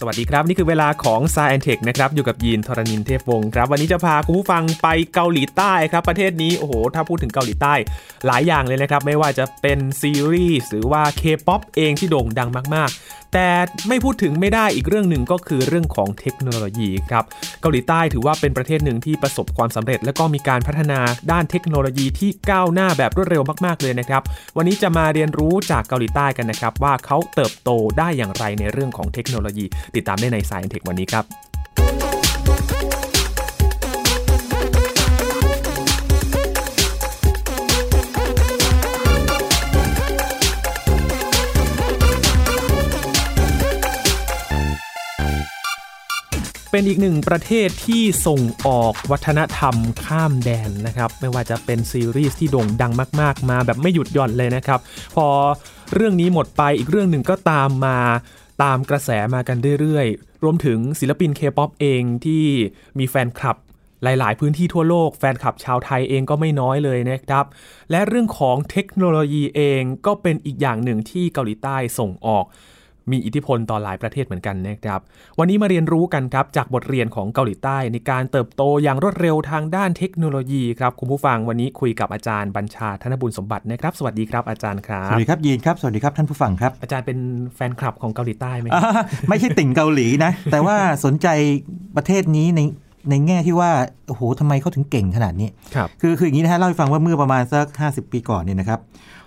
สวัสดีครับ นี่คือเวลาของ s ายแอนเทคนะครับอยู่กับยีนทรณินเทพวงศ์ครับ วันนี้จะพาคุณผู้ฟังไปเกาหลีใต้ครับ ประเทศนี้ โอ้โห ถ้าพูดถึงเกาหลีใต้ หลายอย่างเลยนะครับ ไม่ว่าจะเป็นซีรีส์หรือว่าเคป๊อปเองที่โด่งดังมาก ๆแต่ไม่พูดถึงไม่ได้อีกเรื่องหนึ่งก็คือเรื่องของเทคโนโลยีครับเกาหลีใต้ถือว่าเป็นประเทศหนึ่งที่ประสบความสำเร็จ และก็มีการพัฒนาด้านเทคโนโลยีที่ก้าวหน้าแบบรวดเร็วมากๆเลยนะครับ วันนี้จะมาเรียนรู้จากเกาหลีใต้กันนะครับ ว่าเขาเติบโตได้อย่างไรในเรื่องของเทคโนโลยี ติดตามได้ในสายเทควันนี้ครับ เป็นอีกหนึ่งประเทศที่ส่งออกวัฒนธรรมข้ามแดนนะครับ ไม่ว่าจะเป็นซีรีส์ที่โด่งดังมาก ๆ มาแบบไม่หยุดหย่อนเลยนะครับ พอเรื่องนี้หมดไปอีกเรื่องหนึ่งก็ตามมาตามกระแสมากันเรื่อยๆ รวมถึงศิลปินเคป๊อปเองที่มีแฟนคลับหลาย ๆ พื้นที่ทั่วโลกแฟนคลับชาวไทยเองก็ไม่น้อยเลยนะครับ และเรื่องของเทคโนโลยีเองก็เป็นอีกอย่างหนึ่งที่เกาหลีใต้ส่งออก มีอิทธิพลต่อหลายประเทศเหมือนกันนะครับ วันนี้มาเรียนรู้กันครับจากบทเรียนของเกาหลีใต้ในการเติบโตอย่างรวดเร็วทางด้านเทคโนโลยีครับคุณผู้ฟังวันนี้คุยกับอาจารย์บัญชาธนบุญสมบัตินะครับ สวัสดีครับอาจารย์ครับ สวัสดีครับยีนครับสวัสดีครับท่านผู้ฟังครับ อาจารย์เป็นแฟนคลับของเกาหลีใต้ไหมอ่าไม่ใช่ติ่งเกาหลีนะ แต่ว่าสนใจประเทศนี้ในในแง่ที่ว่าโอ้โหทำไมเขาถึงเก่งขนาดนี้ ครับ คือคืออย่างนี้นะฮะเล่าให้ฟังว่าเมื่อประมาณสัก 50 ปีก่อนเนี่ยนะครับ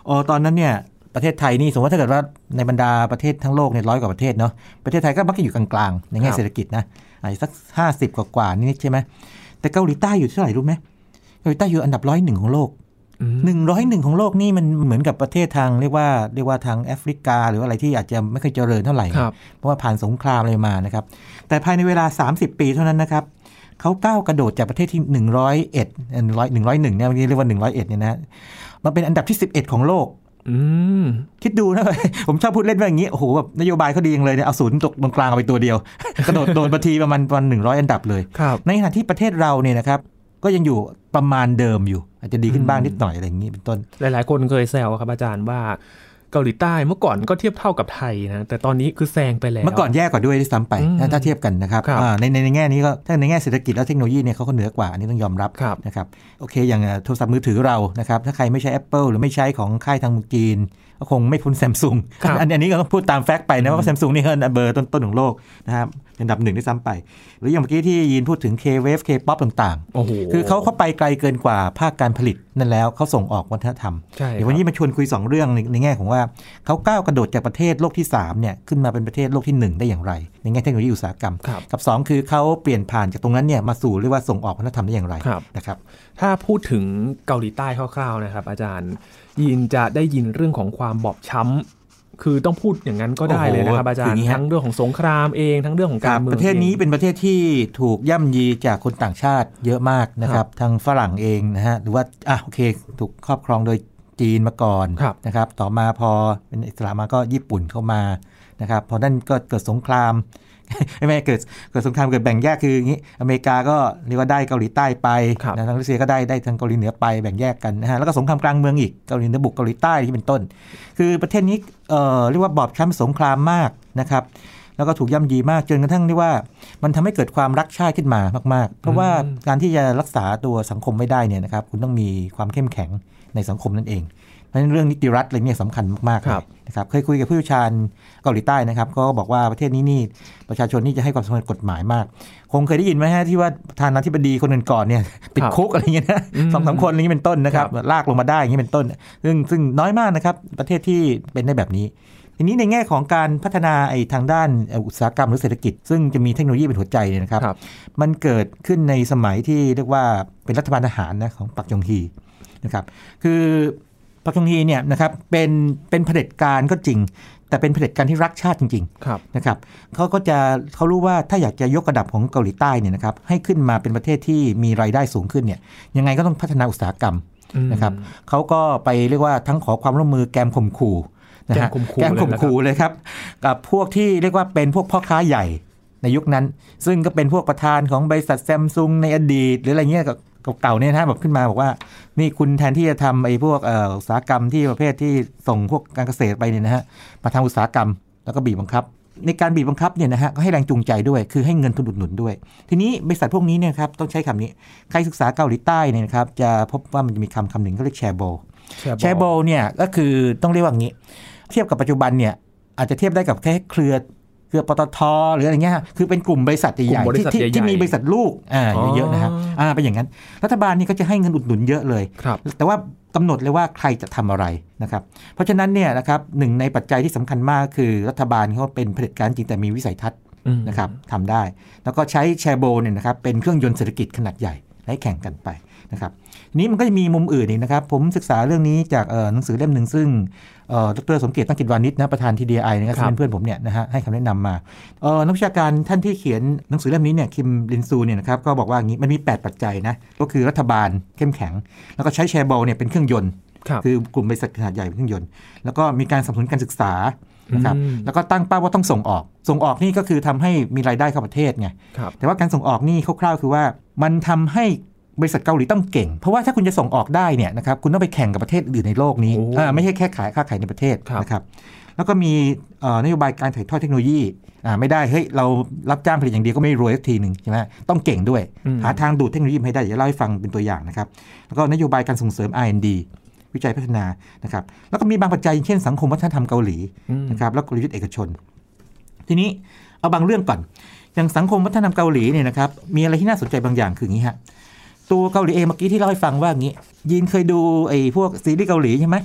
อ๋อตอนนั้นเนี่ย ประเทศไทยนี่สมมติว่าถ้าเกิดว่าในบรรดาประเทศทั้งโลกเนี่ยร้อยกว่าประเทศเนาะประเทศไทยก็มักจะอยู่กลางๆในแง่ครับเศรษฐกิจนะอาจจะสัก50กว่าๆนิดๆใช่ไหมแต่เกาหลีใต้อยู่เท่าไหร่รู้ไหมเกาหลีใต้อยู่อันดับร้อยหนึ่งของโลกอืมหนึ่งร้อยหนึ่งของโลกนี่มันเหมือนกับประเทศทางเรียกว่าเรียกว่าทางแอฟริกา หรืออะไรที่อาจจะไม่เคอยเจริญเท่าไหร่ครับเพราะว่าผ่านสงครามอะไรมานะครับ แต่ภายในเวลา 30 ปีเท่านั้นนะครับเขาก้าวกระโดดจากประเทศที่ 101 100 101เนี่ยเมื่อกี้เรียกว่า 101เนี่ยนะมาเป็นอันดับที่ 11 ของโลกอืม คิดดูนะผมชอบพูดเล่นว่าอย่างนี้ โอ้โหแบบนโยบายเขาดีจังเลยเนี่ยเอาศูนย์ตกตรงกลางเอาไปตัวเดียว กระโดดโดนประทีประมาณประมาณ100อันดับเลยครับในขณะที่ประเทศเราเนี่ยนะครับก็ยังอยู่ประมาณเดิมอยู่ อาจจะดีขึ้นบ้างนิดหน่อยอะไรอย่างนี้เป็นต้น หลาย ๆ คนเคยแซวครับอาจารย์ว่า เกาหลีใต้เมื่อก่อนก็เทียบเท่ากับไทยนะแต่ตอนนี้คือแซงไปแล้ว เมื่อก่อนแย่กว่าด้วยด้วยซ้ำไปอืมถ้าถ้าเทียบกันนะครับครับอ่าในในในแง่นี้ก็ถ้าในแง่เศรษฐกิจและเทคโนโลยีเนี่ยเขาก็เหนือกว่าอันนี้ต้องยอมรับครับนะครับโอเค อย่างโทรศัพท์มือถือเรานะครับถ้าใครไม่ใช้ Apple หรือไม่ใช้ของค่ายทางจีนก็คงไม่พ้นแซมซุงครับอันอันนี้ก็ต้องพูดตามแฟกต์ไปนะว่าแซมซุงนี่คือเบอร์ต้นๆของโลกนะครับ อันดับหนึ่งด้วยซ้ำไป หรืออย่างเมื่อกี้ที่ยีนพูดถึง K-Wave K-POP ต่างโอ้โหๆคือเขาเขาไปไกลเกินกว่าภาคการผลิตนั่นแล้วเขาส่งออกวัฒนธรรม ใช่ เดี๋ยววันนี้มาชวนคุย 2 เรื่องในในแง่ของว่าเขาก้าวกระโดดจากประเทศโลกที่3เนี่ยขึ้นมาเป็นประเทศโลกที่ 1 ได้อย่างไร ในแง่เทคโนโลยีอุตสาหกรรมครับกับ 2 คือเขาเปลี่ยนผ่านจากตรงนั้นเนี่ยมาสู่เรียกว่าส่งออกวัฒนธรรมได้อย่างไรครับนะครับ ถ้าพูดถึงเกาหลีใต้คร่าวๆนะครับอาจารย์ยินจะได้ยินเรื่องของความบอบช้ำ คือต้องพูดอย่างนั้นก็ได้เลยนะครับอาจารคืออย์ย่างนี้ฮะทั้งเรื่องของสงครามเองทั้งเรื่องของการเมืองประเทศนี้องเป็นประเทศที่ถูกย่ำยีจากคนต่างชาติเยอะมากนะครับทางฝรั่งเองนะฮะหรือว่าอะโอเคถูกครอบครองโดยจีนมาก่อนครับนะครับ ต่อมาพอเป็นอิสลามมาก็ญี่ปุ่นเข้ามานะครับพอนั่นก็เกิดสงคราม ไม่ไม่เกิดเกิดสงครามเกิดแบ่งแยกคืออย่างนี้อเมริกาก็เรียกว่าได้เกาหลีใต้ไปครับนะทางรัสเซียก็ได้ได้ทางเกาหลีเหนือไปแบ่งแยกกันนะฮะแล้วก็สงครามกลางเมืองอีกเกาหลีเหนือบุกเกาหลีใต้ที่เป็นต้น คือประเทศนี้เอ่อเรียกว่าบอบช้ำสงครามมากนะครับแล้วก็ถูกย่ำยีมากจนกระทั่งเรียกว่า มันทำให้เกิดความรักชาติขึ้นมามาก ๆ เพราะว่าการที่จะรักษาตัวสังคมไม่ได้เนี่ยนะครับคุณต้องมีความเข้มแข็ง ในสังคมนั่นเองเพราะฉะนั้นเรื่องนิติรัฐอะไรเนี่ยสำคัญมากๆเลครัยบนะครับ เคยคุยกับผู้เชี่ยวชาญเกาหลีใต้นะครับ ก็บอกว่าประเทศนี้นี่ประชาชนนี่จะให้ความสำคัญกฎหมายมาก คงเคยได้ยินไหมฮะที่ว่าประธานาธิบดีคนก่อนๆเนี่ยติดคุกอะไรอย่างเงี้ยนะอืมสองสามคนอะไรอย่างนี้เป็นต้นนะครับครับ ลากลงมาได้อย่างนี้เป็นต้น ซึ่งซึ่งน้อยมากนะครับ ประเทศที่เป็นได้แบบนี้ทีนี้ในแง่ของการพัฒนาไอ้ทางด้านเอ่ออุตสาหกรรมหรือเศรษฐกิจ ซึ่งจะมีเทคโนโลยีเป็นหัวใจเนี่ยนะครับครับมันเกิดขึ้นในสมัยที่เรียกว่าเป็นรัฐบาลทหารนะของปักจงฮี นะครับ คือปักจงฮีเนี่ยนะครับเป็นเป็นเผด็จการก็จริง แต่เป็นเผด็จการที่รักชาติจริงๆครับนะครับเขาก็จะเขารู้ว่าถ้าอยากจะยกระดับของเกาหลีใต้เนี่ยนะครับให้ขึ้นมาเป็นประเทศที่มีรายได้สูงขึ้นเนี่ยยังไงก็ต้องพัฒนาอุตสาหกรรมอืมนะครับเขาก็ไปเรียกว่าทั้งขอความร่วมมือแกมข่มขู่นะฮะแกมข่มขู่แกมข่มขู่เลยครับ กับพวกที่เรียกว่าเป็นพวกพ่อค้าใหญ่ในยุคนั้น ซึ่งก็เป็นพวกประธานของบริษัทแซมซุงในอดีต หรืออะไรเงี้ย เก่าๆเนี่ยนะฮะแบบขึ้นมาบอกว่า นี่คุณแทนที่จะทำไอ้พวกเอ่ออุตสาหกรรมที่ประเภทที่ส่งพวกการเกษตรไปเนี่ยนะฮะมาทำอุตสาหกรรมแล้วก็บีบบังคับ ในการบีบบังคับเนี่ยนะฮะก็ให้แรงจูงใจด้วย คือให้เงินทุนอุดหนุนด้วย ทีนี้บริษัทพวกนี้เนี่ยครับต้องใช้คำนี้ใครศึกษาเกาหลีใต้เนี่ยนะครับจะพบว่ามันจะมีคำคำหนึ่งเขาเรียกแชร์โบแชร์โบเนี่ยก็คือต้องเรียกว่าอย่างนี้ เทียบกับปัจจุบันเนี่ยอาจจะเทียบได้กับแค่เครือ เครือปตทหรืออะไรเงี้ยคือเป็นกลุ่มบริษัทใหญ่กลุ่มบริๆที่ษัทที่ใหญ่ๆที่มีบริษัทลูกอ่าอ๋อเยอะๆนะครับอ่าเป็นอย่างนั้น รัฐบาลนี่ก็จะให้เงินอุดหนุนเยอะเลยครับแต่ว่ากำหนดเลยว่าใครจะทำอะไรนะครับ เพราะฉะนั้นเนี่ยนะครับหนึ่งในปัจจัยที่สำคัญมากคือรัฐบาลเขาเป็นเผด็จการจริงแต่มีวิสัยทัศน์อืมนะครับทำได้ แล้วก็ใช้แชร์โบเนี่ยนะครับเป็นเครื่องยนต์เศรษฐกิจขนาดใหญ่ให้แข่งกันไปนะครับที นี้มันก็จะมีมุมอื่นอีกนะครับ ผมศึกษาเรื่องนี้จากเอ่อหนังสือเล่มหนึ่งซึ่งเอ่อดรสมเกียรติตั้งกิจวานิชนะประธานทีดีไอนะครับครับซึ่งเป็นเพื่อนผมเนี่ยนะฮะให้คำแนะนำมาเอ่อนักวิชาการท่านที่เขียนหนังสือเล่มนี้เนี่ยคิมลินซูเนี่ยนะครับก็บอกว่าอย่างนี้มันมี 8 ปัจจัยนะก็คือรัฐบาลเข้มแข็ง แล้วก็ใช้แชร์โบเนี่ยเป็นเครื่องยนต์ครับคือกลุ่มบริษัทขนาดใหญ่เป็นเครื่องยนต์ แล้วก็มีการสนับสนุนการศึกษานะครับอืมแล้วก็ตั้งเป้าว่าต้องส่งออก ส่งออกนี่ก็คือทำให้มีรายได้เข้าประเทศไงครับแต่ว่าการส่งออกนี่คร่าวๆคือว่ามันทำให้ บริษัทเกาหลีต้องเก่ง เพราะว่าถ้าคุณจะส่งออกได้เนี่ยนะครับคุณต้องไปแข่งกับประเทศอื่นในโลกนี้โอ้อ่าไม่ใช่แค่ขายค่าขายในประเทศครับนะครับแล้วก็มีเอ่อนโยบายการถ่ายทอดเทคโนโลยีอ่าไม่ได้เฮ้ยเรารับจ้างผลิตอย่างเดียวก็ไม่รวยสักทีหนึ่งใช่ไหมต้องเก่งด้วยอืมหาทางดูดเทคโนโลยีมาให้ได้เดี๋ยวเล่าให้ฟังเป็นตัวอย่างนะครับแล้วก็นโยบายการส่งเสริม R&D วิจัยพัฒนานะครับแล้วก็มีบางปัจจัยอย่างเช่นสังคมวัฒนธรรมเกาหลีอืมนะครับแล้วกลยุทธ์เอกชน ทีนี้เอาบางเรื่องก่อนอย่างสังคมวัฒนธรรมเกาหลีเนี่ยนะครับมีอะไรที่น่าสนใจบางอย่างคืออย่างนี้ฮะ ตัวเกาหลีเองเมื่อกี้ที่เล่าให้ฟังว่าอย่างนี้ ยินเคยดูไอ้พวกซีรีส์เกาหลีใช่ไหม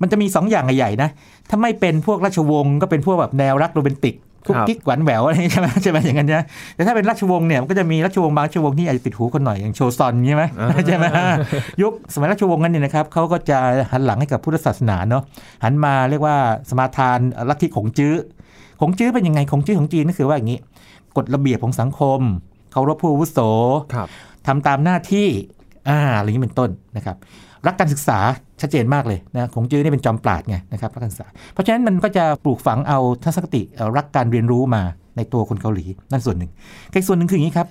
มันจะมีสองอย่างใหญ่ๆนะถ้าไม่เป็นพวกราชวงศ์ก็เป็นพวกแบบแนวรักโรแมนติกคุกกิ๊กหวานแหววอะไรใช่ไหมใช่ไหมอย่างนั้นนะแต่ถ้าเป็นราชวงศ์เนี่ยมันก็จะมีราชวงศ์บางราชวงศ์ที่อาจจะติดหูคนหน่อยอย่างโชซอนใช่ไหมอ่าใช่ไหมยุคสมัยราชวงศ์นั้นเนี่ยนะครับเขาก็จะหันหลังให้กับพุทธศาสนาเนาะหันมาเรียกว่าสมาทานลัทธิขงจื้อขงจื้อเป็นยังไงขงจื้อของจีนก็คือว่าอย่างนี้กฎระเบียบของสังคมเคารพผู้อาวุโสครับ ทำตามหน้าที่อ่าอะไรนี้เป็นต้นนะครับรักการศึกษาชัดเจนมากเลยนะของจื้อนี่เป็นจอมปราดไงนะครับรักการศึกษา เพราะฉะนั้นมันก็จะปลูกฝังเอาทัศนคติรักการเรียนรู้มาในตัวคนเกาหลีนั่นส่วนหนึ่งอีกส่วนหนึ่งคืออย่างนี้ครับ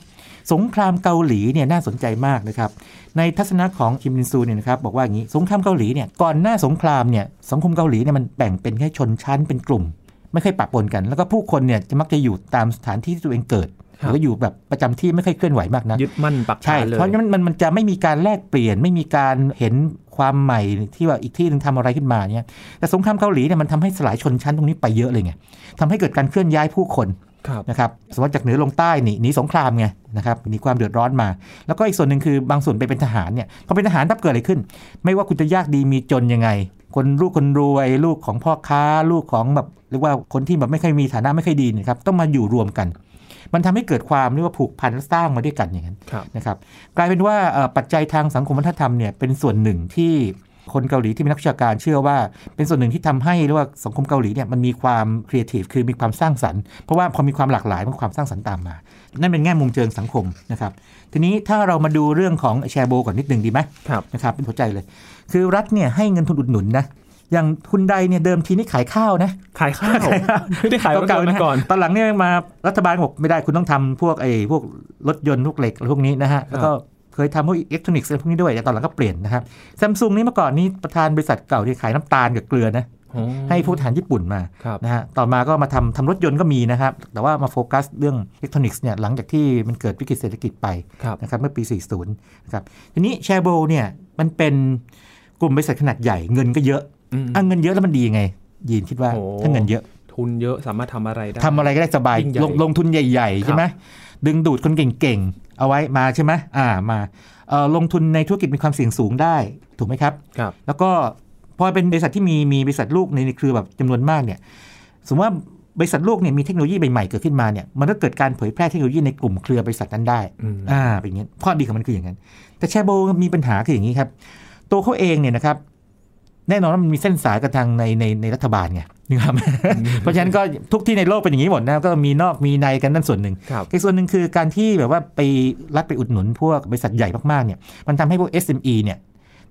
สงครามเกาหลีเนี่ยน่าสนใจมากนะครับในทัศนะของคิมมินซูเนี่ยนะครับบอกว่าอย่างนี้สงครามเกาหลีเนี่ยก่อนหน้าสงครามเนี่ยสังคมเกาหลีเนี่ยมันแบ่งเป็นแค่ชนชั้นเป็นกลุ่ม ไม่เคยปะปนกัน แล้วก็ผู้คนเนี่ยจะมักจะอยู่ตามสถานที่ที่ตัวเองเกิด หรือว่าอยู่แบบประจำที่ไม่ค่อยเคลื่อนไหวมากนะยึดมั่นปักใช่ฐานเลยเพราะฉะนั้นมันมันจะไม่มีการแลกเปลี่ยน ไม่มีการเห็นความใหม่ที่ว่าอีกที่หนึงทำอะไรขึ้นมาเนี่ยแต่สงครามเกาหลีเนี่ยมันทำให้สลายชนชั้นตรงนี้ไปเยอะเลยไงทำให้เกิดการเคลื่อนย้ายผู้คนครับนะครับสมมติจากเหนือลงใต้หนีหนีสงครามไงนะครับหนีความเดือดร้อนมา แล้วก็อีกส่วนหนึ่งคือบางส่วนไปเป็นทหารเนี่ยพอเป็นทหารทับเกิดอะไรขึ้น ไม่ว่าคุณจะยากดีมีจนยังไง คนลูกคนรวย ลูกของพ่อค้า ลูกของแบบเรียกว่าคนที่แบบไม่ค่อยมีฐานะไม่ค่อยดีเนะครับต้องมาอยู่รวมกัน มันทำให้เกิดความเรียกว่าผูกพันและสร้างมาด้วยกันอย่างนั้นครับนะครับกลายเป็นว่าเอ่อปัจจัยทางสังคมวัฒนธรรมเนี่ยเป็นส่วนหนึ่งที่คนเกาหลีที่เป็นนักวิชาการเชื่อว่าเป็นส่วนหนึ่งที่ทำให้เรียกว่าสังคมเกาหลีเนี่ยมันมีความครีเอทีฟคือมีความสร้างสรรค์เพราะว่าพอมีความหลากหลายมันมีความสร้างสรรค์ตามมา นั่นเป็นแง่มุมเชิงสังคมนะครับทีนี้ถ้าเรามาดูเรื่องของแชร์โบก่อนนิดหนึ่งดีไหมครับนะครับเป็นหัวใจเลย คือรัฐเนี่ยให้เงินทุนอุดหนุนนะ อย่างฮุนไดเนี่ยเดิมทีนี่ขายข้าวนะ ขายข้าวไม่ได้ขายรถยนต์มาก่อน ตอนหลังเนี่ยมารัฐบาลบอกไม่ได้คุณต้องทำพวกไอ้พวกรถยนต์พวกเหล็กอะไรพวกนี้นะฮะ แล้วก็เคยทำพวกอิเล็กทรอนิกส์อะไรพวกนี้ด้วย แต่ตอนหลังก็เปลี่ยนนะครับซัมซุงนี่เมื่อก่อนนี้ประธานบริษัทเก่าที่ขายน้ำตาลกับเกลือนะให้พวกทหารญี่ปุ่นมาครับนะฮะ ต่อมาก็มาทำทำรถยนต์ก็มีนะครับ แต่ว่ามาโฟกัสเรื่องอิเล็กทรอนิกส์เนี่ยหลังจากที่มันเกิดวิกฤตเศรษฐกิจไปครับนะครับเมื่อปี 40 นะครับ ทีนี้แชร์โบเนี่ยมันเป็นกลุ่มบริษัทขนาดใหญ่เงินก็เยอะ อืมอะเงินเยอะแล้วมันดียังไง ยีนคิดว่าโอ้ถ้าเงินเยอะ ทุนเยอะสามารถทำอะไรได้ทำอะไรก็ได้สบายยิ่งใหญ่ลงลงทุนใหญ่ๆใช่ไหมดึงดูดคนเก่งๆ เอาไว้มาใช่ไหมอ่ามาเอ่อลงทุนในธุรกิจมีความเสี่ยงสูงได้ถูกไหมครับครับ แล้วก็พอเป็นบริษัทที่มีมีบริษัทลูกในในเครือแบบจำนวนมากเนี่ยสมมติว่าบริษัทลูกเนี่ยมีเทคโนโลยีใหม่ๆเกิดขึ้นมาเนี่ยมันก็เกิดการเผยแพร่เทคโนโลยีในกลุ่มเครือบริษัทนั้นได้อืมอ่าเป็นอย่างนี้ข้อดีของมันคืออย่างนั้น แต่แชร์โบมีปัญหาคืออย่างนี้ครับ ตัวเขาเองเนี่ยนะครับ แน่นอนว่ามันมีเส้นสายกับทางในในในรัฐบาลไงนะครับเพราะฉะนั้นก็ทุกที่ในโลกเป็นอย่างนี้หมดนะก็มีนอกมีในกันนั่นส่วนหนึ่งครับอีกส่วนหนึ่งคือการที่แบบว่าไปรัฐไปอุดหนุนพวกบริษัทใหญ่มากๆเนี่ยมันทำให้พวก SME เนี่ย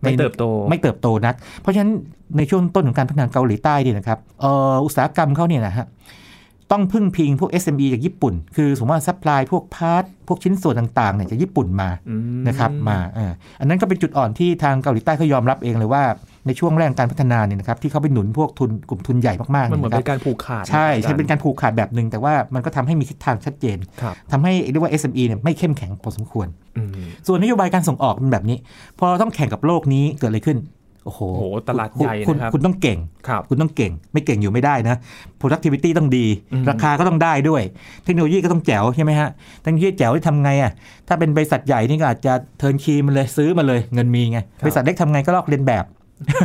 ไม่เติบโตไม่เติบโตนัก เพราะฉะนั้นในช่วงต้นของการพัฒนาเกาหลีใต้เนี่ยนะครับเอ่ออุตสาหกรรมเขาเนี่ยนะฮะต้องพึ่งพิงพวก SME จากญี่ปุ่น คือสมมติว่า supply พวก part พวกชิ้นส่วนต่างๆเนี่ยจากญี่ปุ่นมาอืมนะครับมาอ่าอันนั้นก็เป็นจุดอ่อนที่ทางเกาหลีใต้เขายอมรับเองเลยว่า ในช่วงแรกการพัฒนาเนี่ยนะครับที่เขาไปหนุนพวกทุนกลุ่มทุนใหญ่มากๆมันเหมือนยะคเป็รับนการผูกขาด ใช่อาใช่จารย์เป็นการผูกขาดแบบหนึ่งแต่ว่ามันก็ทำให้มีทิศทางชัดเจนครับทำให้เรียกว่า SME เนี่ยไม่เข้มแข็งพอสมควรอืมส่วนนโยบายการส่งออกเป็นแบบนี้ พอเราต้องแข่งกับโลกนี้เกิดอะไรขึ้นโอ้โหโอ้โหตลาดคุณใหญ่คุณนะครับ คุณต้องเก่งครับคุณต้องเก่ง ไม่เก่งอยู่ไม่ได้นะ productivity ต้องดีอืมราคาก็ต้องได้ด้วย เทคโนโลยีก็ต้องแจ๋วใช่ไหมฮะ เทคโนโลยีแจ๋วที่ทำไงอะ ถ้าเป็นบริษัทใหญ่นี่ก็อาจจะเทิร์นคีมันเลยซื้อมาเลย เงินมีไง บริษัทเล็กทำไงก็ลอกเลียนแบบ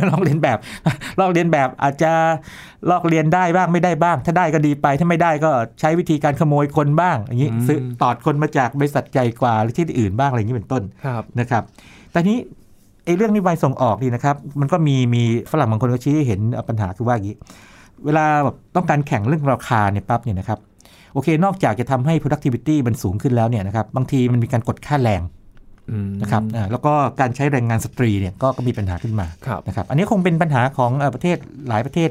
ลอกเลียนแบบลอกเลียนแบบอาจจะลอกเลียนได้บ้างไม่ได้บ้าง ถ้าได้ก็ดีไปถ้าไม่ได้ก็ใช้วิธีการขโมยคนบ้างอย่างนี้ซื้อตอดคนมาจากบริษัทใหญ่กว่าหรือที่อื่นบ้างอะไรอย่างนี้เป็นต้นครับนะครับ แต่นี้ไอ้เรื่องนโยบายส่งออกนี่นะครับ มันก็มีมีฝรั่งบางคนก็ชี้ให้เห็นปัญหาคือว่าอย่างนี้ เวลาแบบต้องการแข่งเรื่องราคาเนี่ยปั๊บเนี่ยนะครับโอเค นอกจากจะทำให้ productivity มันสูงขึ้นแล้วเนี่ยนะครับบางทีมันมีการกดค่าแรงอืม นะครับอ่าแล้วก็การใช้แรงงานสตรีเนี่ยก็ก็มีปัญหาขึ้นมาครับนะครับอันนี้คงเป็นปัญหาของเอ่อประเทศหลายประเทศ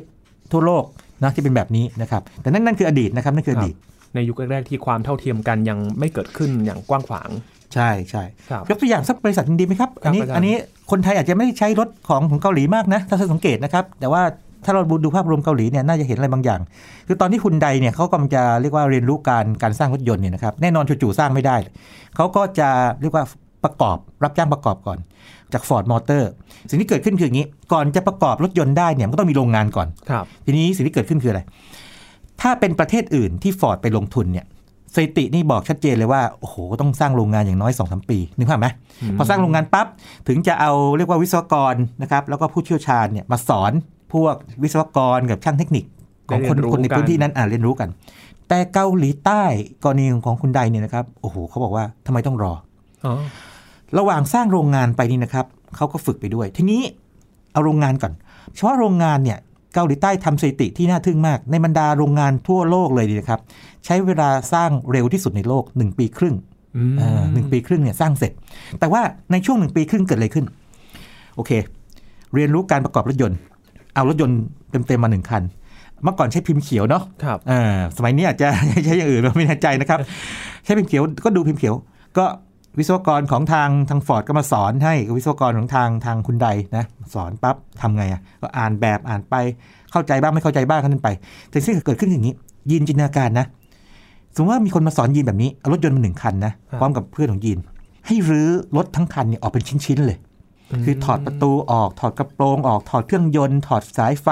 ทั่วโลกนะที่เป็นแบบนี้นะครับแต่นั่นนั่นคืออดีตนะครับนั่นคืออดีต ในยุคแรกๆที่ความเท่าเทียมกันยังไม่เกิดขึ้นอย่างกว้างขวาง ใช่ใช่ครับยกตัวอย่างสักบริษัทหนึ่งดีไหมครับอันนี้ครับอาจารย์อันนี้คนไทยอาจจะไม่ได้ใช้รถของของเกาหลีมากนะถ้าสังเกตนะครับแต่ว่าถ้าเราดูภาพรวมเกาหลีเนี่ยน่าจะเห็นอะไรบางอย่าง คือตอนที่คุณใดเนี่ยเขากำลังจะเรียกว่าเรียนรู้การการสร้างรถยนต์เนี่ยนะครับแน่นอนจู่ๆสร้างไม่ได้ เขาก็จะเรียกว่า ประกอบรับจ้างประกอบก่อน จาก Ford Motor สิ่งที่เกิดขึ้นคืออย่างนี้ ก่อนจะประกอบรถยนต์ได้เนี่ยมันก็ต้องมีโรงงานก่อนครับทีนี้สิ่งที่เกิดขึ้นคืออะไร ถ้าเป็นประเทศอื่นที่ฟอร์ดไปลงทุนเนี่ยสถิตินี่บอกชัดเจนเลยว่า โอ้โห ต้องสร้างโรงงานอย่างน้อย2อสปีนึกภาพไหมพอสร้างโรงงานปั๊บ ถึงจะเอาเรียกว่าวิศวกรนะครับ แล้วก็ผู้เชี่ยวชาญเนี่ยมาสอนพวกวิศวกรกับช่างเทคนิค ของคนได้เรียนรู้คนในกันพื้นที่นั้นอ่านเรียนรู้กัน แต่เกาหลีใต้กรณีของคุณใดเนี่ยนะครับ โอ้โหเขาบอกว่าทำไมต้องรออ๋อ ระหว่างสร้างโรงงานไปนี่นะครับเขาก็ฝึกไปด้วย ทีนี้เอาโรงงานก่อนเฉพาะโรงงานเนี่ยเกาหลีใต้ทำสถิติที่น่าทึ่งมาก ในบรรดาโรงงานทั่วโลกเลยดีนะครับ ใช้เวลาสร้างเร็วที่สุดในโลก 1 ปีครึ่งอืมอ่าหนึ่งปีครึ่งเนี่ยสร้างเสร็จ แต่ว่าในช่วงหนึ่งปีครึ่งเกิดอะไรขึ้น โอเค เรียนรู้การประกอบรถยนต์ เอารถยนต์เต็มๆมาหนึ่งคัน เมื่อก่อนใช้พิมพ์เขียวเนาะครับอ่าสมัยนี้อาจจะใช้อย่างอื่นเราไม่แน่ใจนะครับ ใช้พิมพ์เขียวก็ดูพิมพ์เขียว ก็ วิศวกรของทางทางฟอร์ดก็มาสอนให้กับวิศวกรของทางทางคุณใดนะสอนปั๊บทำไงอะก็อ่านแบบอ่านไปเข้าใจบ้างไม่เข้าใจบ้างก็นั้นไป แต่สิ่งที่เกิดขึ้นอย่างนี้ ยีนจินตนาการนะ สมมติว่ามีคนมาสอนยีนแบบนี้เอารถยนต์มาหนึ่งคันนะพร้อมกับเพื่อนของยีน ให้รื้อรถทั้งคันเนี่ยออกเป็นชิ้นๆเลย คือถอดประตูออกถอดกระโปรงออกถอดเครื่องยนต์ถอดสายไฟ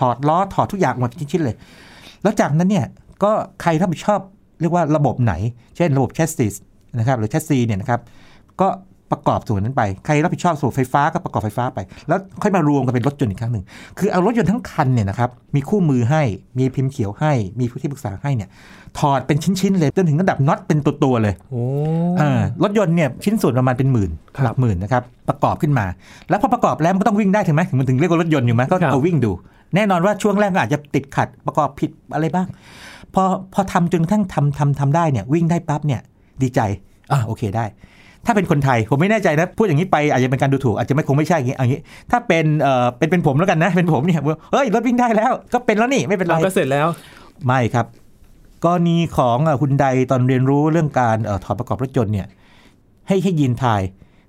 ถอดล้อถอดทุกอย่างหมดชิ้นๆเลย แล้วจากนั้นเนี่ยก็ใครรับผิดชอบเรียกว่าระบบไหน เช่น ระบบแชสซิส นะครับหรือแชสซีเนี่ยนะครับก็ประกอบส่วนนั้นไป ใครรับผิดชอบส่วนไฟฟ้าก็ประกอบไฟฟ้าไป แล้วค่อยมารวมกันเป็นรถยนต์อีกครั้งหนึ่ง คือเอารถยนต์ทั้งคันเนี่ยนะครับ มีคู่มือให้ มีพิมพ์เขียวให้ มีผู้ที่ปรึกษาให้เนี่ย ถอดเป็นชิ้นๆเลย จนถึงระดับน็อตเป็นตัวๆเลย โอ้อ่ารถยนต์เนี่ยชิ้นส่วนประมาณเป็นหมื่นครับหลักหมื่นนะครับ ประกอบขึ้นมา แล้วพอประกอบแล้วมันก็ต้องวิ่งได้ถึงไหมถึงมันถึงเรียกว่ารถยนต์อยู่ไหมก็ครับเอาวิ่งดู แน่นอนว่าช่วงแรกก็อาจจะติดขัดประกอบผิดอะไรบ้าง พอพอทำจนกระทั่งทำทำทำได้เนี่ยวิ่งได้ปั๊บเนี่ย ดีใจอ่าโอเคได้ ถ้าเป็นคนไทยผมไม่แน่ใจนะพูดอย่างนี้ไปอาจจะเป็นการดูถูกอาจจะไม่คงไม่ใช่อย่างนี้เอาอย่างนี้ ถ้าเป็นเอ่อเป็นเป็นผมแล้วกันนะเป็นผมเนี่ยเฮ้ยรถวิ่งได้แล้ว ก็เป็นแล้วนี่ไม่เป็นไรเราก็เสร็จแล้ว ไม่ครับกรณีของเอ่อคุณใดตอนเรียนรู้เรื่องการเออถอดประกอบรถยนต์เนี่ยให้ให้ยินทาย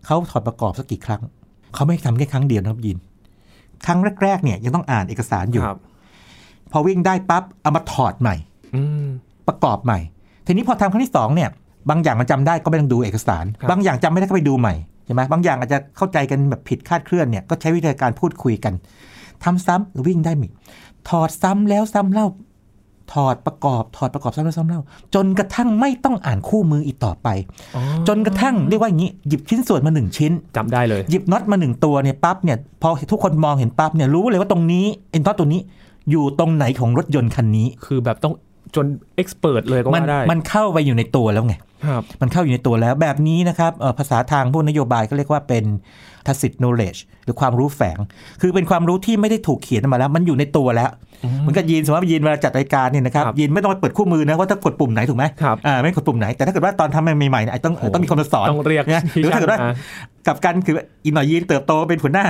เขาถอดประกอบสักกี่ครั้งเขาไม่ทำแค่ครั้งเดียวนะครับยิน ครั้งแรกๆเนี่ยยังต้องอ่านเอกสารอยู่ครับพอวิ่งได้ปั๊บเอามาถอดใหม่อืมประกอบใหม่ ทีนี้พอทำครั้งที่สองเนี่ย บางอย่างมันจำได้ก็ไม่ต้องดูเอกสารครับบางอย่างจำไม่ได้ก็ไปดูใหม่ใช่ไหมบางอย่างอาจจะเข้าใจกันแบบผิดคาดเคลื่อนเนี่ยก็ใช้วิธีการพูดคุยกันทำซ้ำวิ่งได้ไหมถอดซ้ำแล้วซ้ำเล่า ถอดประกอบถอดประกอบซ้ำแล้วซ้ำเล่า จนกระทั่งไม่ต้องอ่านคู่มืออีกต่อไปอ๋อจนกระทั่งเรียกว่าอย่างนี้หยิบชิ้นส่วนมาหนึ่งชิ้นจำได้เลยหยิบน็อตมาหนึ่งตัวเนี่ยปั๊บเนี่ยพอทุกคนมองเห็นปั๊บเนี่ยรู้เลยว่าตรงนี้เอ็นน็อตตัวนี้อยู่ตรงไหนของรถยนต์คันนี้ คือแบบต้อง จนเอ็กซ์เพรสเลยก็มัว่าได้ มันเข้าไปอยู่ในตัวแล้วไงครับมันเข้าอยู่ในตัวแล้วแบบนี้นะครับเอ่อภาษาทางพวกนโยบายก็เรียกว่าเป็น tacit knowledge หรือความรู้แฝง คือเป็นความรู้ที่ไม่ได้ถูกเขียนมาแล้ว มันอยู่ในตัวแล้ว เหมือนกับยีนสมมติว่ายีนเวลาจัดรายการเนี่ยนะครับครับยีนไม่ต้องไปเปิดคู่มือนะว่าถ้ากดปุ่มไหนถูกไหมครับอ่าไม่กดปุ่มไหนแต่ถ้าเกิดว่าตอนทำใหม่ๆเนี่ยอาจต้องโอ้ต้องมีคนมาสอนต้องเรียกนะหที่รือถ้าเกิดว่าช่างมากับกันคืออีกหน่อยยีนเติบโตเป็นหัวหน้า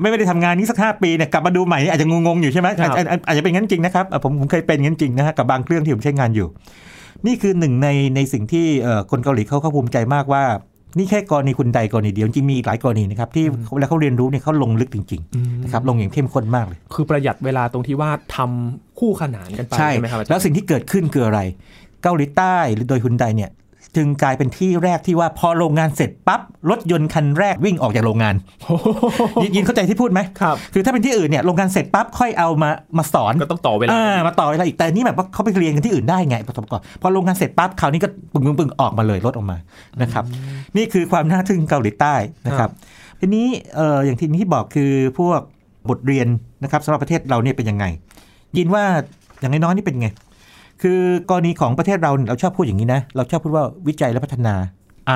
ไม่ได้ทำงานนี้สักห้าปีเนี่ยกลับมาดูใหม่นี่อาจจะงงๆอยู่ใช่ไหมครับอาจจะอาจจะเป็นงั้นจริงนะครับอะผมผมเคยเป็นงั้นจริงนะฮะกับบางเครื่องที่ผมใช้งานอยู่ นี่คือหนึ่งในในสิ่งที่เอ่อคนเกาหลีเขาเขาภูมิใจมากว่า นี่แค่กรณีคุณใดกรณีเดียวจริงๆมีอีกหลายกรณีนะครับ ที่เวลาเขาเรียนรู้เนี่ยเขาลงลึกจริงอืมๆนะครับลงอย่างเข้มข้นมากเลย คือประหยัดเวลาตรงที่ว่าทำคู่ขนานกันไปใช่ใช่ไหมครับอาจารย์แล้วสิ่งที่เกิดขึ้นคืออะไร เกาหลีใต้หรือโดยฮุนไดเนี่ย จึงกลายเป็นที่แรกที่ว่าพอโรงงานเสร็จปั๊บรถยนต์คันแรกวิ่งออกจากโรงงานยินยินเข้าใจที่พูดไหมครับคือถ้าเป็นที่อื่นเนี่ยโรงงานเสร็จปั๊บค่อยเอามามาสอนก็ต้องต่อเวลาอ่ามาต่อเวลาอีกแต่นี่แบบว่าเขาไปเรียนกันที่อื่นได้ไงประสบการณ์พอโรงงานเสร็จปั๊บคราวนี้ก็ปึ้งปึ้งปึ้งออกมาเลยรถออกมานะครับ นี่คือความน่าทึ่งเกาหลีใต้นะครับทีนี้เอ่ออย่างที่ที่บอกคือพวกบทเรียนนะครับสำหรับประเทศเราเนี่ยเป็นยังไงยินว่าอย่างน้อยๆนี่เป็นไง คือกรณีของประเทศเราเนี่ยเราชอบพูดอย่างนี้นะ เราชอบพูดว่าวิจัยและพัฒนา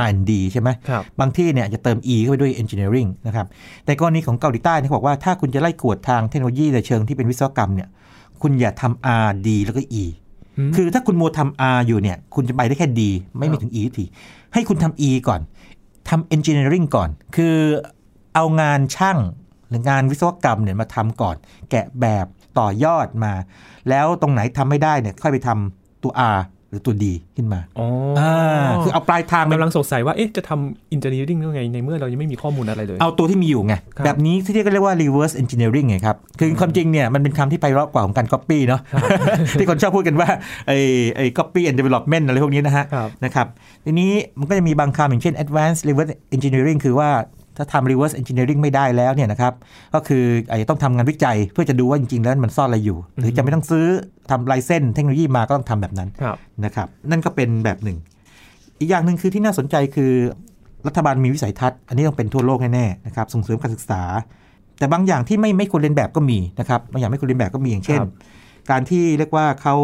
R&D ใช่ไหมครับบางที่เนี่ยจะเติม E เข้าไปด้วย engineering นะครับ แต่กรณีของเกาหลีใต้เนี่ยเขาบอกว่าถ้าคุณจะไล่กวดทางเทคโนโลยีในเชิงที่เป็นวิศวกรรมเนี่ย คุณอย่าทำ R D แล้วก็ E อืมคือถ้าคุณโมวทำ R อยู่เนี่ย คุณจะไปได้แค่ D ไม่มีถึง E ที ให้คุณทำ E ก่อนทำ engineering ก่อน คือเอางานช่างหรืองานวิศวกรรมเนี่ยมาทำก่อน แกะแบบ ต่อยอดมา แล้วตรงไหนทำไม่ได้เนี่ยค่อยไปทำตัว R หรือตัว D ขึ้นมาอ๋ออ่าคือเอาปลายทางไปกำลังสงสัยว่าเอ๊ะจะทำอินเ i อร์เน็ตยังไง ในเมื่อเรายังไม่มีข้อมูลอะไรเลย เอาตัวที่มีอยู่ไงครับแบบนี้ที่เรียกว่า reverse engineering ไงครับ คือความจริงเนี่ยมันเป็นคำที่ไพเราะกว่าของการ copy เนาะที่คนชอบพูดกันว่าไอ้ไอ้ copy and development อะไรพวกนี้นะฮะครับนะครับทีนี้มันก็จะมีบางคำอย่างเช่น advanced reverse engineering คือว่า ถ้าทำ reverse engineering ไม่ได้แล้วเนี่ยนะครับ ก็คืออาจจะต้องทำงานวิจัย เพื่อจะดูว่าจริง ๆ แล้วมันซ่อนอะไรอยู่ หรือจะไม่ต้องซื้อทำลายเส้นเทคโนโลยีมาก็ต้องทำแบบนั้นครับนะครับ นั่นก็เป็นแบบหนึ่ง อีกอย่างหนึ่งคือที่น่าสนใจคือ รัฐบาลมีวิสัยทัศน์ อันนี้ต้องเป็นทั่วโลกแน่ๆนะครับ ส่งเสริมการศึกษา แต่บางอย่างที่ไม่ไม่ควรเรียนแบบก็มีนะครับบางอย่างไม่ควรเรียนแบบก็มีอย่างเช่นครับการที่เรียกว่าเขา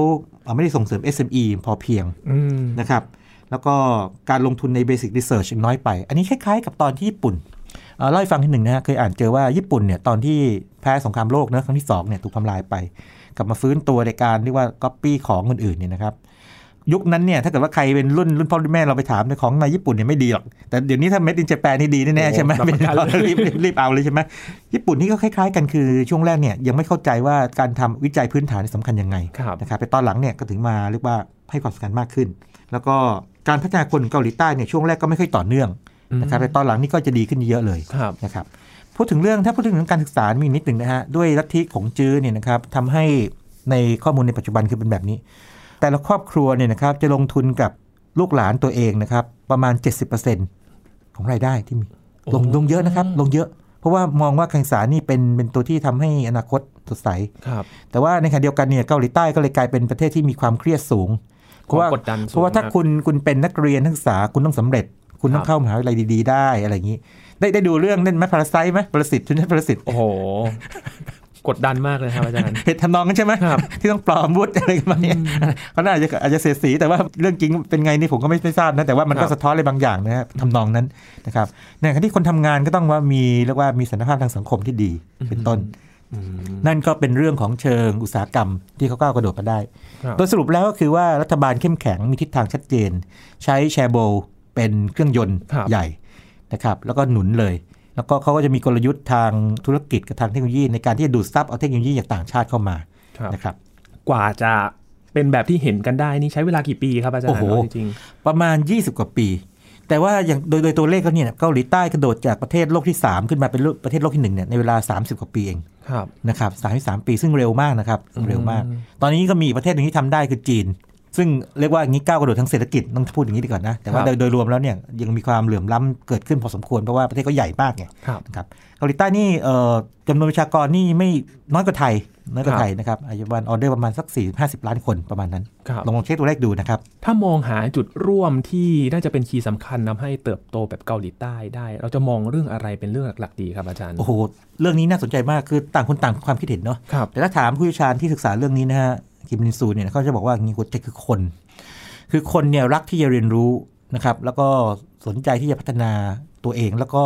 เอ่อไม่ได้ส่งเสริม SME พอเพียงอืมนะครับแล้วก็การลงทุนใน Basic Research ยังน้อยไป อันนี้คล้ายๆ กับตอนที่ญี่ปุ่น เอ่อเล่าให้ฟังทีหนึ่งนะฮะเคยอ่านเจอว่าญี่ปุ่นเนี่ยตอนที่แพ้สงครามโลกนะครั้งที่สองเนี่ยถูกทำลายไป กลับมาฟื้นตัวในการเรียกว่าก๊อปปี้ของคนอื่นเนี่ยนะครับยุคนั้นเนี่ยถ้าเกิดว่าใครเป็นรุ่นรุ่นพ่อรุ่นแม่เราไปถามในของในญี่ปุ่นเนี่ยไม่ดีหรอก แต่เดี๋ยวนี้ถ้าเม็ดอินเจแปนนี่ดีแน่ๆใช่ไหมโอ้รับประกันเลยรีบรีบรีบเอาเลยใช่ไหมญี่ปุ่นนี่ก็คล้ายๆกันคือช่วงแรกเนี่ยยังไม่เข้าใจว่าการทำวิจัยพื้นฐานสำคัญยังไงครับนะครับแต่ตอนหลังเนี่ยก็ถึงมาเรียกว่าให้ความสำคัญมากขึ้น แล้วก็การพัฒนาคนเกาหลีใต้เนี่ยช่วงแรกก็ไม่ค่อยต่อเนื่อง นะครับแต่ตอนหลังนี่ก็จะดีขึ้นเยอะเลยครับนะครับพูดถึงเรื่องถ้าพูดถึงเรื่องการศึกษา มีนิดหนึ่งนะฮะด้วยลัทธิของจื้อเนี่ยนะครับทำให้ในข้อมูลในปัจจุบันคือเป็นแบบนี้ แต่ละครอบครัวเนี่ยนะครับจะลงทุนกับลูกหลานตัวเองนะครับประมาณ 70%ของรายได้ที่มีลงโอ้ลงเยอะนะครับลงเยอะ เพราะว่ามองว่าการศึกษานี่เป็นเป็นตัวที่ทำให้อนาคตสดใสครับแต่ว่าในขณะเดียวกันเนี่ยเกาหลีใต้ก็เลยกลายเป็นประเทศที่มีความเครียดสูง เพราะว่าความกดดันสูงเพราะว่าถ้ามากคุณคุณเป็นนักเรียนนักศึกษาคุณต้องสำเร็จ คุณต้องครับเข้ามหาวิทยาลัยดี ๆ ได้อะไรอย่างนี้ ได้ได้ดูเรื่องนั่นไหมพาราไซไหมปรสิตชุนชาติปรสิตโอ้โหกดดันมากเลยครับอาจารย์เหตุทำนองนั้นใช่ไหมครับที่ต้องปลอมวุฒิอะไรกันมาเนี่ยเขาน่าจะอาจจะเสียดสีแต่ว่าเรื่องจริงเป็นไงนี่ผมก็ไม่ไม่ทราบนะแต่ว่ามันครัก็บสะท้อนอะไรบางอย่างนะฮะทำนองนั้นนะครับในขณะที่คนทำงานก็ต้องว่ามีเรียกว่ามีสันติภาพทางสังคมที่ดีเป็นต้นอืม นั่นก็เป็นเรื่องของเชิงอุตสาหกรรมที่เขาก้าวกระโดดมาได้ครับโดยสรุปแล้วก็คือว่ารัฐบาลเข้มแข็งมีทิศทางชัดเจน ใช้แชร์โบลเป็นเครื่องยนต์ครับใหญ่นะครับแล้วก็หนุนเลย แล้วก็เขาก็จะมีกลยุทธ์ทางธุรกิจกับทางเทคโนโลยี ในการที่จะดูดซับเอาเทคโนโลยีจากต่างชาติเข้ามาครับนะครับกว่าจะเป็นแบบที่เห็นกันได้นี่ใช้เวลากี่ปีครับอาจารย์โอ้โหเอาจริงประมาณ 20 กว่าปี แต่ว่าอย่างโดยโดยตัวเลขเขาเนี่ยเกาหลีใต้กระโดดจากประเทศโลกที่ 3 ขึ้นมาเป็นประเทศโลกที่1เนี่ยในเวลา 30 กว่าปีเองๆครับนะครับ33ปีซึ่งเร็วมากนะครับซึ่งเร็วมากอืมตอนนี้ก็มีประเทศหนึ่งที่ทำได้คือจีน ซึ่งเรียกว่าอย่างนี้ก้าวกระโดดทางเศรษฐกิจต้องพูดอย่างนี้ดีก่อนนะ แต่ว่าครับโดยโดยรวมแล้วเนี่ยยังมีความเหลื่อมล้ำเกิดขึ้นพอสมควรเพราะว่าประเทศก็ใหญ่มากไงครับนะครับเกาหลีใต้นี่เอ่อจำนวนประชากรนี่ไม่น้อยกว่าไทยน้อยกว่าครับไทยนะครับอยู่ on order ประมาณสัก4 50 ล้านคนประมาณนั้นครับลองเช็คตัวเลขดูนะครับ ถ้ามองหาจุดร่วมที่น่าจะเป็น key สำคัญทำให้เติบโตแบบเกาหลีใต้ได้ เราจะมองเรื่องอะไรเป็นเรื่องหลักๆดีครับอาจารย์โอ้โหเรื่องนี้น่าสนใจมากคือต่างคนต่างความคิดเห็นเนาะครับแต่ถ้าถามผู้เชี่ยวชาญที่ศึกษาเรื่องนี้นะฮะ คิมมินซูเนี่ยเขาจะบอกว่างี้หัวใจคือคน คือคนเนี่ยรักที่จะเรียนรู้นะครับ แล้วก็สนใจที่จะพัฒนาตัวเอง แล้วก็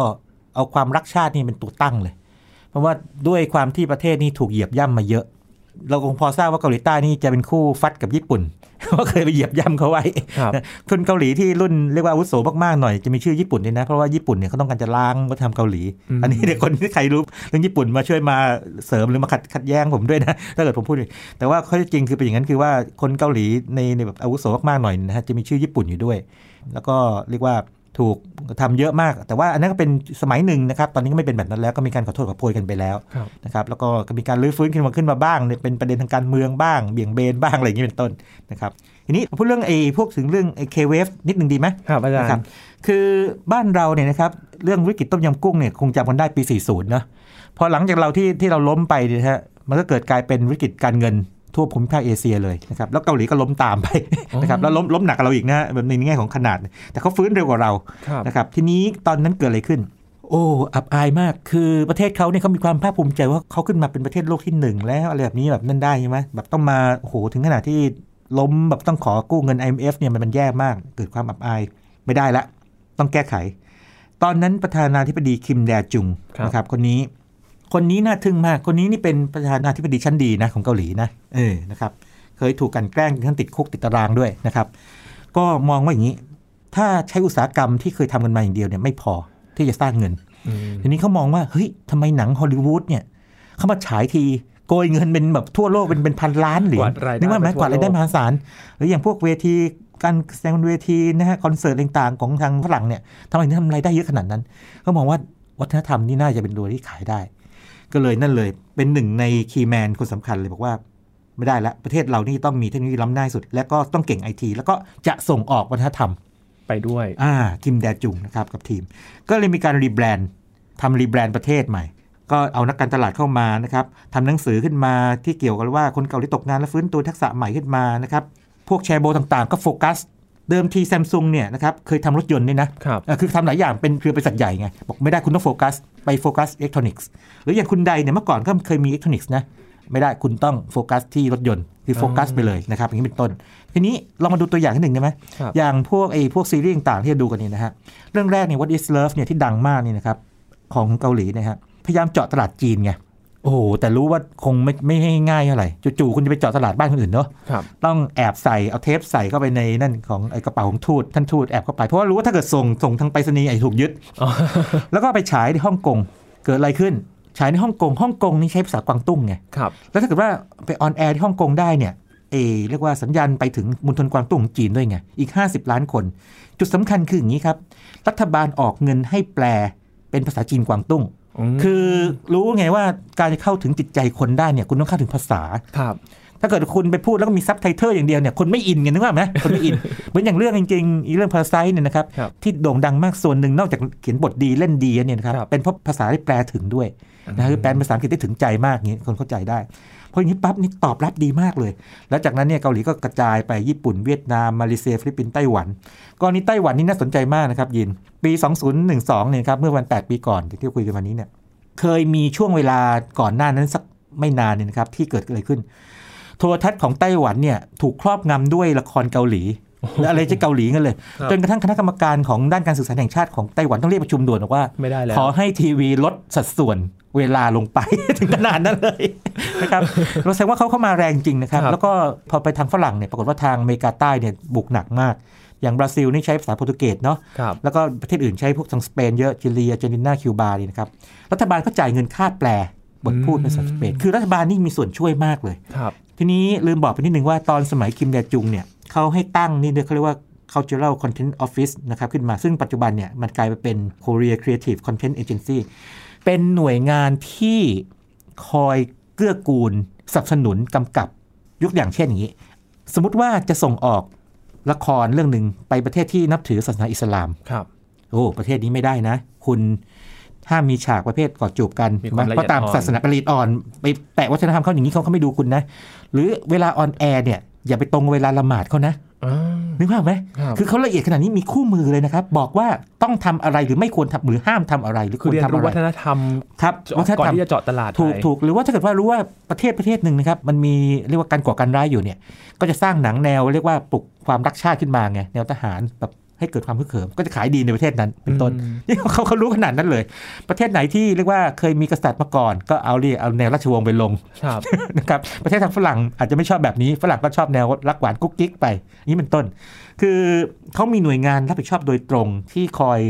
เอาความรักชาตินี่เป็นตัวตั้งเลย เพราะว่าด้วยความที่ประเทศนี้ถูกเหยียบย่ำมาเยอะ เราคงพอทราบว่าเกาหลีใต้นี่จะเป็นคู่ฟัดกับญี่ปุ่นเพราะเคยไปเหยียบย่ำเขาไว้ครับคนเกาหลีที่รุ่นเรียกว่าอาวุโสมากๆหน่อยจะมีชื่อญี่ปุ่นด้วยนะ เพราะว่าญี่ปุ่นเนี่ยเขาต้องการจะล้างวัฒนธรรมเกาหลีอืมอันนี้เดี๋ยวคนที่ใครรู้เรื่องญี่ปุ่นมาช่วยมาเสริมหรือมาขัดขัดแย้งผมด้วยนะถ้าเกิดผมพูดแต่ว่าข้อเท็จจริงคือเป็นอย่างนั้นคือว่าคนเกาหลีในในแบบอาวุโสมากๆหน่อยนะฮะจะมีชื่อญี่ปุ่นอยู่ด้วย แล้วก็เรียกว่า ถูกทำเยอะมาก แต่ว่าอันนั้นก็เป็นสมัยหนึ่งนะครับ ตอนนี้ก็ไม่เป็นแบบนั้นแล้วก็มีการขอโทษขอโพยกันไปแล้วครับนะครับแล้วก็มีการรื้อฟื้นขึ้นมาขึ้นมาบ้างเนี่ยเป็นประเด็นทางการเมืองบ้าง เบี่ยงเบนบ้างอะไรอย่างนี้เป็นต้นนะครับทีนี้พูดเรื่องไอ้พวกถึงเรื่องไอ้เคเวฟนิดนึงดีไหมครับอาจารนะครับย์คือบ้านเราเนี่ยนะครับเรื่องวิกฤตต้มยำกุ้งเนี่ยคงจำกันได้ปี 40 เนอะพอหลังจากเราที่ที่เราล้มไปเนี่ยนะฮะมันก็เกิดกลายเป็นวิกฤตการเงิน ทั่วภูมิภาคเอเชียเลยนะครับแล้วเกาหลีก็ล้มตามไปนะครับแล้วล้มล้มหนักกว่าเราอีกนะฮะแบบในแง่ของขนาด แต่เขาฟื้นเร็วกว่าเราครับนะครับทีนี้ตอนนั้นเกิดอะไรขึ้น โอ้อับอายมากคือประเทศเขาเนี่ยเขามีความภาคภูมิใจว่าเขาขึ้นมาเป็นประเทศโลกที่หนึ่งแล้วอะไรแบบนี้แบบนั่นได้ใช่ไหมแบบต้องมาโอ้โหถึงขนาดที่ล้มแบบต้องขอกู้เงิน IMF เนี่ยมันมันแย่มาก เกิดความอับอายไม่ได้ละ ต้องแก้ไข ตอนนั้นประธานาธิบดีคิมแดจุงครับนะครับคนนี้ คนนี้น่าทึ่งมาก คนนี้นี่เป็นประธานาธิบดีชั้นดีนะของเกาหลีนะ เออ นะครับ เคยถูกกลันแกล้งถึงขั้นติดคุกติดตารางด้วยนะครับ ก็มองว่าอย่างนี้ ถ้าใช้อุตสาหกรรมที่เคยทำกันมาอย่างเดียวเนี่ยไม่พอที่จะสร้างเงินอืมทีนี้เขามองว่า เฮ้ยทำไมหนังฮอลลีวูดเนี่ยเขามาฉายทีโกยเงินเป็นแบบทั่วโลกเป็นเป็นพันล้านเหรียญกวาดรายได้นึกออกไหมไปทั่วกวาดรายได้โลกมหาศาล หรืออย่างพวกเวทีการแสดงบนเวทีนะฮะคอนเสิร์ตต่างๆของทางฝรั่งเนี่ยทำไมถึงทำรายได้เยอะขนาดนั้นเขามองว่าวัฒนธรรมนี่น่าจะเป็นตัวที่ขายได้ ก็เลยนั่นเลยเป็นหนึ่งใน key man คนสำคัญเลยบอกว่าไม่ได้ละประเทศเรานี่ต้องมีเทคโนโลยีล้ำหน้าที่สุด และก็ต้องเก่งไอทีแล้วก็จะส่งออกวัฒนธรรมไปด้วยอ่าคิมแดจุงนะครับกับทีม ก็เลยมีการ rebrand ทำ rebrand ประเทศใหม่ ก็เอานักการตลาดเข้ามานะครับทำหนังสือขึ้นมาที่เกี่ยวกับว่าคนเกาหลีตกงานและฟื้นตัวทักษะใหม่ขึ้นมานะครับพวกแชร์โบต่างๆ ก็โฟกัส เดิมทีซัมซุงเนี่ยนะครับเคยทำรถยนต์นี่นะครับอ่าคือทำหลายอย่างเป็นเครือบริษัทใหญ่ไง บอกไม่ได้คุณต้องโฟกัส ไปโฟกัสอิเล็กทรอนิกส์หรืออย่างฮุนไดเนี่ยเมื่อก่อนก็เคยมีอิเล็กทรอนิกส์นะ ไม่ได้คุณต้องโฟกัสที่รถยนต์ คือโฟกัสไปเลยนะครับ อย่างนี้เป็นต้น ทีนี้เรามาดูตัวอย่างที่หนึ่งได้ไหมครับอย่างพวกไอ้พวกซีรีส์ต่างๆที่จะดูกันนี่นะฮะเรื่องแรกเนี่ย What is Love เนี่ยที่ดังมากนี่นะครับของเกาหลีนะฮะพยายามเจาะตลาดจีนไง โอ้โหแต่รู้ว่าคงไม่ไม่ให้ง่ายเท่าไหร่จู่ๆคุณจะไปเจาะตลาดบ้านคนอื่นเนาะครับต้องแอบใส่เอาเทปใส่เข้าไปในนั่นของไอ้กระเป๋าของทูตท่านทูตแอบเข้าไปเพราะว่ารู้ว่าถ้าเกิดส่งส่งทางไปรษณีย์ไอ้ถูกยึดอ๋อแล้วก็ไปฉายในฮ่องกงเกิดอะไรขึ้นฉายในฮ่องกงฮ่องกงนี่ใช้ภาษากวางตุ้งไงครับแล้วถ้าเกิดว่าไป on air ที่ฮ่องกงได้เนี่ยเออเรียกว่าสัญญาณไปถึงมณฑลกวางตุ้งของจีนด้วยไงอีก 50 ล้านคน จุดสำคัญคืออย่างนี้ครับรัฐบาลออกเงินให้แปลเป็นภาษาจีนกวางตุ้ง คือรู้ไงว่าการจะเข้าถึงจิตใจคนได้เนี่ยคุณต้องเข้าถึงภาษาครับถ้าเกิดคุณไปพูดแล้วก็มีซับไตเติลอย่างเดียวเนี่ยคนไม่อินไงนึกออกไหมคนไม่อิน เหมือนอย่างเรื่องจริงๆอีเรื่อง Parasite เนี่ยนะครับครับที่โด่งดังมากส่วนหนึ่งนอกจากเขียนบทดีเล่นดีแล้วเนี่ยนะครับครับเป็นเพราะภาษาที่แปลถึงด้วยนะคือแปลเป็นภาษาอังกฤษได้ถึงใจมากอย่างนี้คนเข้าใจได้ เพราะอย่างนี้ปั๊บนี่ตอบรับดีมากเลย แล้วจากนั้นเนี่ยเกาหลีก็กระจายไปญี่ปุ่นเวียดนามมาเลเซียฟิลิปปินส์ไต้หวันกรณีไต้หวันนี่น่าสนใจมากนะครับยินปี 2012เนี่ยครับเมื่อวัน 8 ปีก่อนที่คุยกันวันนี้เนี่ยเคยมีช่วงเวลาก่อนหน้านั้นสักไม่นานเนี่ยนะครับที่เกิดอะไรขึ้น โทรทัศน์ของไต้หวันเนี่ยถูกครอบงำด้วยละครเกาหลีและอะไรจะเกาหลีกันเลยครับจนกระทั่งคณะกรรมการของด้านการสื่อสารแห่งชาติของไต้หวันต้องเรียกประชุมด่วนบอกว่าไม่ได้แล้วขอให้ทีวีลดสัดส่วน เวลาลงไปถึงขนาดนั้นเลยนะครับเราแสดงว่าเขาเข้ามาแรงจริงนะครับครับ แล้วก็พอไปทางฝรั่งเนี่ยปรากฏว่าทางอเมริกาใต้เนี่ยบุกหนักมาก อย่างบราซิลนี่ใช้ภาษาโปรตุเกสเนาะครับแล้วก็ประเทศอื่นใช้พวกทางสเปนเยอะจิลีอาร์เจนตินาคิวบานี่นะครับรัฐบาลก็จ่ายเงินค่าแปลบทพูดภาษาสเปนคือรัฐบาลนี่มีส่วนช่วยมากเลยครับทีนี้ลืมบอกไปนิดนึงว่าตอนสมัยคิมแดจุงเนี่ยเขาให้ตั้งนี่เนี่ยเขาเรียกว่า cultural content office นะครับขึ้นมาซึ่งปัจจุบันเนี่ยมันกลายไปเป็น Korea Creative Content Agency เป็นหน่วยงานที่คอยเกื้อกูลสนับสนุนกำกับยกอย่างเช่นอย่างนี้ สมมติว่าจะส่งออกละครเรื่องหนึ่งไปประเทศที่นับถือศาสนาอิสลามครับโอ้ประเทศนี้ไม่ได้นะ คุณห้ามมีฉากประเภทกอดจูบกันมีความละเอียดเพราะตามอ่อนศาสนาละเอียดอ่อนไปแตะวัฒนธรรมเขาอย่างนี้เขาเขาไม่ดูคุณนะ หรือเวลาออนแอร์เนี่ยอย่าไปตรงเวลาละหมาดเขานะอ่า นึกภาพไหมครับคือเขาละเอียดขนาดนี้มีคู่มือเลยนะครับ บอกว่าต้องทำอะไรหรือไม่ควรทำหรือห้ามทำอะไร หรือคืควอรเรียนทำรู้อะไรวัฒนธรรมครับเจาะวัฒนก่อนธรรมที่จะเจาะตลาดถูกไทยถูกหรือว่าถ้าเกิดว่ารู้ว่าประเทศประเทศหนึ่งนะครับ มันมีเรียกว่าการก่อการร้ายอยู่เนี่ย ก็จะสร้างหนังแนวเรียกว่าปลุกความรักชาติขึ้นมาไงแนวทหารแบบ ให้เกิดความฮึกเหิมก็จะขายดีในประเทศนั้นเป็นต้นอืมนี่เขาเขารู้ขนาดนั้นเลย ประเทศไหนที่เรียกว่าเคยมีกษัตริย์มาก่อน ก็เอาเรียเอาแนวราชวงศ์ไปลงครับนะครับประเทศทางฝรั่งอาจจะไม่ชอบแบบนี้ฝรั่งก็ชอบแนวรักหวานกุ๊กกิ๊กไปนี่เป็นต้น คือเขามีหน่วยงานรับผิดชอบโดยตรงที่คอย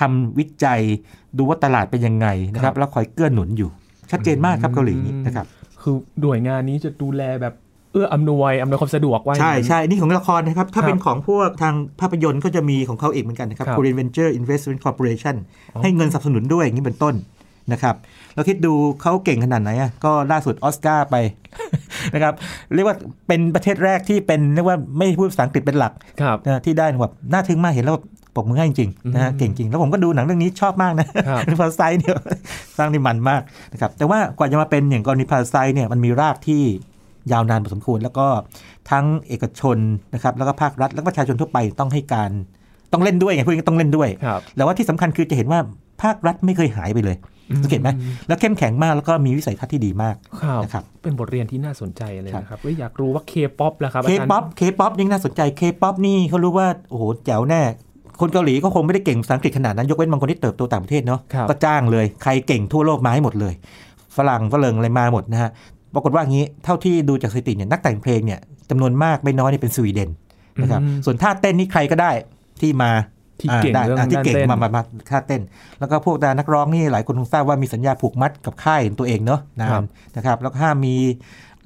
ทำวิจัยดูว่าตลาดเป็นยังไงนะคครัรับบแล้วคอยเกื้อหนุนอยู่ ชัดเจนมากครับเกาหลีนี้นะครับคือหน่วยงานนี้จะดูแลแบบ เอื้ออำนวยอำนวยความสะดวกว่าอย่างใช่นั้นใช่นี่ของละครนะครับ ถ้าครับเป็นของพวกทางภาพยนตร์ก็จะมีของเขาเองเหมือนกันนะครับครับ Korean Venture Investment Corporation อ๋อให้เงินสนับสนุนด้วยอย่างนี้เป็นต้นนะครับเราคิดดูเขาเก่งขนาดไหนอะก็ล่าสุดออสการ์ไปนะครับเรียกว่าเป็นประเทศแรกที่เป็นเรียกว่าไม่พูดภาษาอังกฤษเป็นหลักครับนะที่ได้แบบน่าทึ่งมากเห็นแล้วแบบปรบมือให้จริงๆนะฮะอืมเก่งจริงแล้วผมก็ดูหนังเรื่องนี้ชอบมากนะครับพาไซเนี่ยสร้างได้มันมากนะครับแต่ว่ากว่าจะมาเป็นอย่างกรณีพาไซเนี่ยมันมีรากที่ ยาวนานพอสมควร แล้วก็ทั้งเอกชนนะครับแล้วก็ภาครัฐ แล้วก็ประชาชนทั่วไปต้องให้การต้องเล่นด้วยไงพูดง่ายๆต้องเล่นด้วยครับแต่ว่าที่สำคัญคือจะเห็นว่าภาครัฐไม่เคยหายไปเลยสังเกตไหมแล้วเข้มแข็งมากแล้วก็มีวิสัยทัศน์ที่ดีมากครับนะครับเป็นบทเรียนที่น่าสนใจเลยครับนะครับเอ้ยอยากรู้ว่าเคป๊อปแล้วครับอาจารย์ K-pop K-pop ยิ่งน่าสนใจเคป๊อปนี่เขารู้ว่าโอ้โหแจ๋วแน่คนเกาหลีก็คงไม่ได้เก่งภาษาอังกฤษขนาดนั้น ยกเว้นบางคนที่เติบโตต่างประเทศเนาะครับก็จ้างเลย ใครเก่งทั่วโลกมาให้หมดเลย ฝรั่งฝรั่งอะไรมาหมดนะฮะ ปรากฏว่างี้เท่าที่ดูจากสถิติเนี่ยนักแต่งเพลงเนี่ยจำนวนมากไม่น้อยเนี่ยเป็นสวีเดนนะครับอืมส่วนท่าเต้นนี่ใครก็ได้ที่มาที่เก่งอ่าได้เรื่องอ่าที่ด้านเก่งเต้นมามามาท่าเต้น แล้วก็พวกดารานักร้องนี่หลายคนคงทราบว่ามีสัญญาผูกมัดกับค่ายตัวเองเนาะนาครันบนะครับแล้วก็ห้ามมี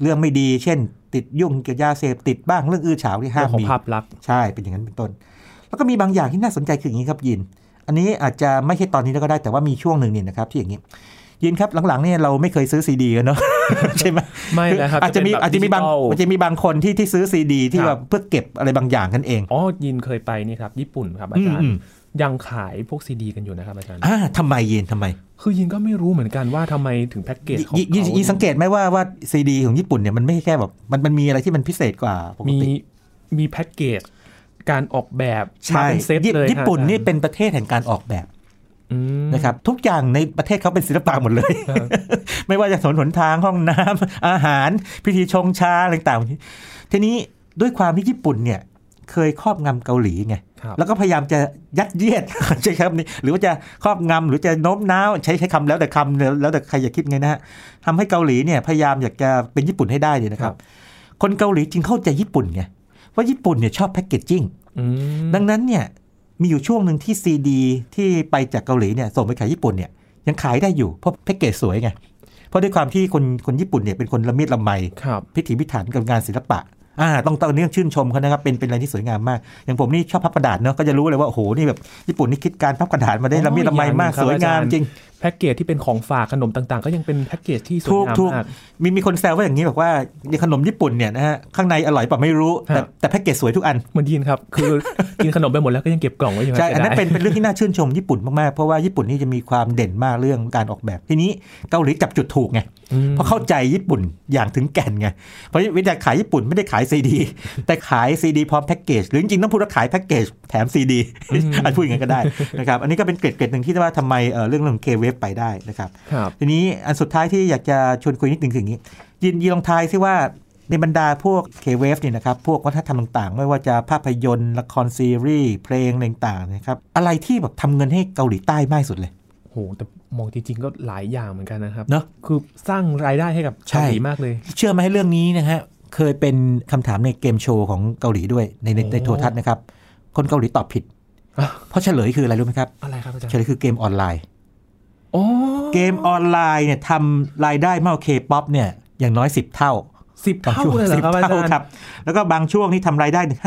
เรื่องไม่ดี เช่น ติดยุ่งเกี่ยวกับยาเสพติดบ้างเรื่องอื้อฉาวที่ห้าเรื่อมงของมีภาพลักษณ์ใช่เป็นอย่างนั้นเป็นต้น แล้วก็มีบางอย่างที่น่าสนใจคืออย่างนี้ครับยิน อันนี้อาจจะไม่ใช่ตอนนี้แล้วก็ได้แต่ว่ามีช่วงหนึ่งเนี่ยนะครับที่อย่างนี้ ยินครับหลังๆเนี่ยเราไม่เคยซื้อซีดีกันเนาะใช่ไหมไม่นะครับอาจจะมีเป็นแบบอาจจะมีบางดิจิทัลอาจจะมีบางคนที่ที่ซื้อซีดี ที่ครับแบบเพื่อเก็บอะไรบางอย่างกันเองอ๋อยินเคยไปนี่ครับ ญี่ปุ่นครับอาจารอืย์มยังขายพวกซีดี กันอยู่นะครับอาจารย์อ่าทำไมยินทำไม คือยินก็ไม่รู้เหมือนกันว่าทำไมถึงแพ็กเกจของยินยินเขายินสังเกตไหมว่าว่าซีดี ของญี่ปุ่นเนี่ยมันไม่ใช่แค่แบบมันมันมีอะไรที่มันพิเศษกว่าปกมีติมีแพ็กเกจการออกแบบมาใช่เป็นเซตญี่เลยญี่ปุ่นครับนี่เป็นประเทศแห่งการออกแบบอืม นะครับทุกอย่างในประเทศเขาเป็นศิลปะหมดเลยครับไม่ว่าจะถนนหนทางห้องน้ำอาหารพิธีชงชาอะไรต่างๆทีนี้ด้วยความที่ญี่ปุ่นเนี่ยเคยครอบงำเกาหลีไงครับแล้วก็พยายามจะยัดเยียดใช้คำนี้หรือว่าจะครอบงำหรือจะโน้มน้าวใช้ใช้คำแล้วแต่คำแล้วแต่ใครอยากคิดไงนะฮะทำให้เกาหลีเนี่ยพยายามอยากจะเป็นญี่ปุ่นให้ได้เนี่ยนะครับ คนเกาหลีจึงเข้าใจญี่ปุ่นไงว่าญี่ปุ่นเนี่ยชอบแพคเกจจิ้งอืมดังนั้นเนี่ย มีอยู่ช่วงหนึ่งที่ซีดีที่ไปจากเกาหลีเนี่ยส่งไปขายญี่ปุ่นเนี่ยยังขายได้อยู่เพราะแพ็กเกจสวยไงเพราะด้วยความที่คนคนญี่ปุ่นเนี่ยเป็นคนละเมียดละไมครับพิถีพิถันกับงานศิลปะอ่าต้องต้องเรื่องชื่นชมเขานะครับเป็นเป็นอะไรที่สวยงามมาก อย่างผมนี่ชอบพับกระดาษเนาะก็จะรู้เลยว่าโอ้โหนี่แบบญี่ปุ่นนี่คิดการพับกระดาษมาได้ละเมียดละไมมากสวยงามจริง แพ็กเกจที่เป็นของฝากขนมต่างๆ ก็ยังเป็นแพ็กเกจที่สวยถูกงามถูกมากมีมีคนแซวว่าอย่างนี้บอกว่าขนมญี่ปุ่นเนี่ยนะฮะข้างในอร่อยป่ะไม่รู้ แต่ครับแต่แพ็กเกจสวยทุกอันเหมือนยินครับ คือกินขนมไปหมดแล้วก็ยังเก็บกล่องไว้อยู่ใช่อันนั้นสียดายเป็นเป็นเรื่องที่น่าชื่นชมญี่ปุ่นมากๆเพราะว่าญี่ปุ่นนี่จะมีความเด่นมากเรื่องการออกแบบทีนี้เกาหลีจับจุดถูกไงอืมเพราะเข้าใจญี่ปุ่นอย่างถึงแก่นไงเพราะวิธีขายญี่ปุ่นไม่ได้ขายซีดีแต่ขายซีดีพร้อมแพ็กเกจหรือจริงๆต้องพูดว่าขายแพ็กเกจแถมซีดีอันพูดอย่างนั้นก็ได้นะครับอันนี้ก็เป็นเกร็ดเกร็ดหนึ่งที่ว่าทำไมเอ่อเรื่องของเคเวฟไปได้นะครับครับทีนี้อันสุดท้ายที่อยากจะชวนคุยนิดนึงคืออย่างนี้ ยินยีลองทายซิว่าในบรรดาพวก K-Wave เนี่ยนะครับ พวกวัฒนธรรมต่างๆ ไม่ว่าจะภาพยนตร์ละครซีรีส์ เพลงอะไรต่างๆนะครับ อะไรที่แบบทำเงินให้เกาหลีใต้มากที่สุดเลยโหแต่มองจริงๆก็หลายอย่างเหมือนกันนะครับเนอะคือสร้างรายได้ให้กับใช่เกาหลีมากเลย เชื่อไหมเรื่องนี้นะฮะเคยเป็นคำถามในเกมโชว์ของเกาหลีด้วยในในในโอ้โทรทัศน์นะครับ คนเกาหลีตอบผิดอะเพราะเฉลยคืออะไรรู้ไหมครับอะไรครับอาจารเฉย์ลยคือเกมออนไลน์โอ้ เกมออนไลน์เนี่ยทำรายได้มากกว่าเคป๊อปเนี่ยอย่างน้อย 10 เท่า บางช่วง สิบเท่าช่วงเลยเหรอครับอาจารย์ สิบเท่าครับ แล้วก็บางช่วงนี่ทำรายได้ถึง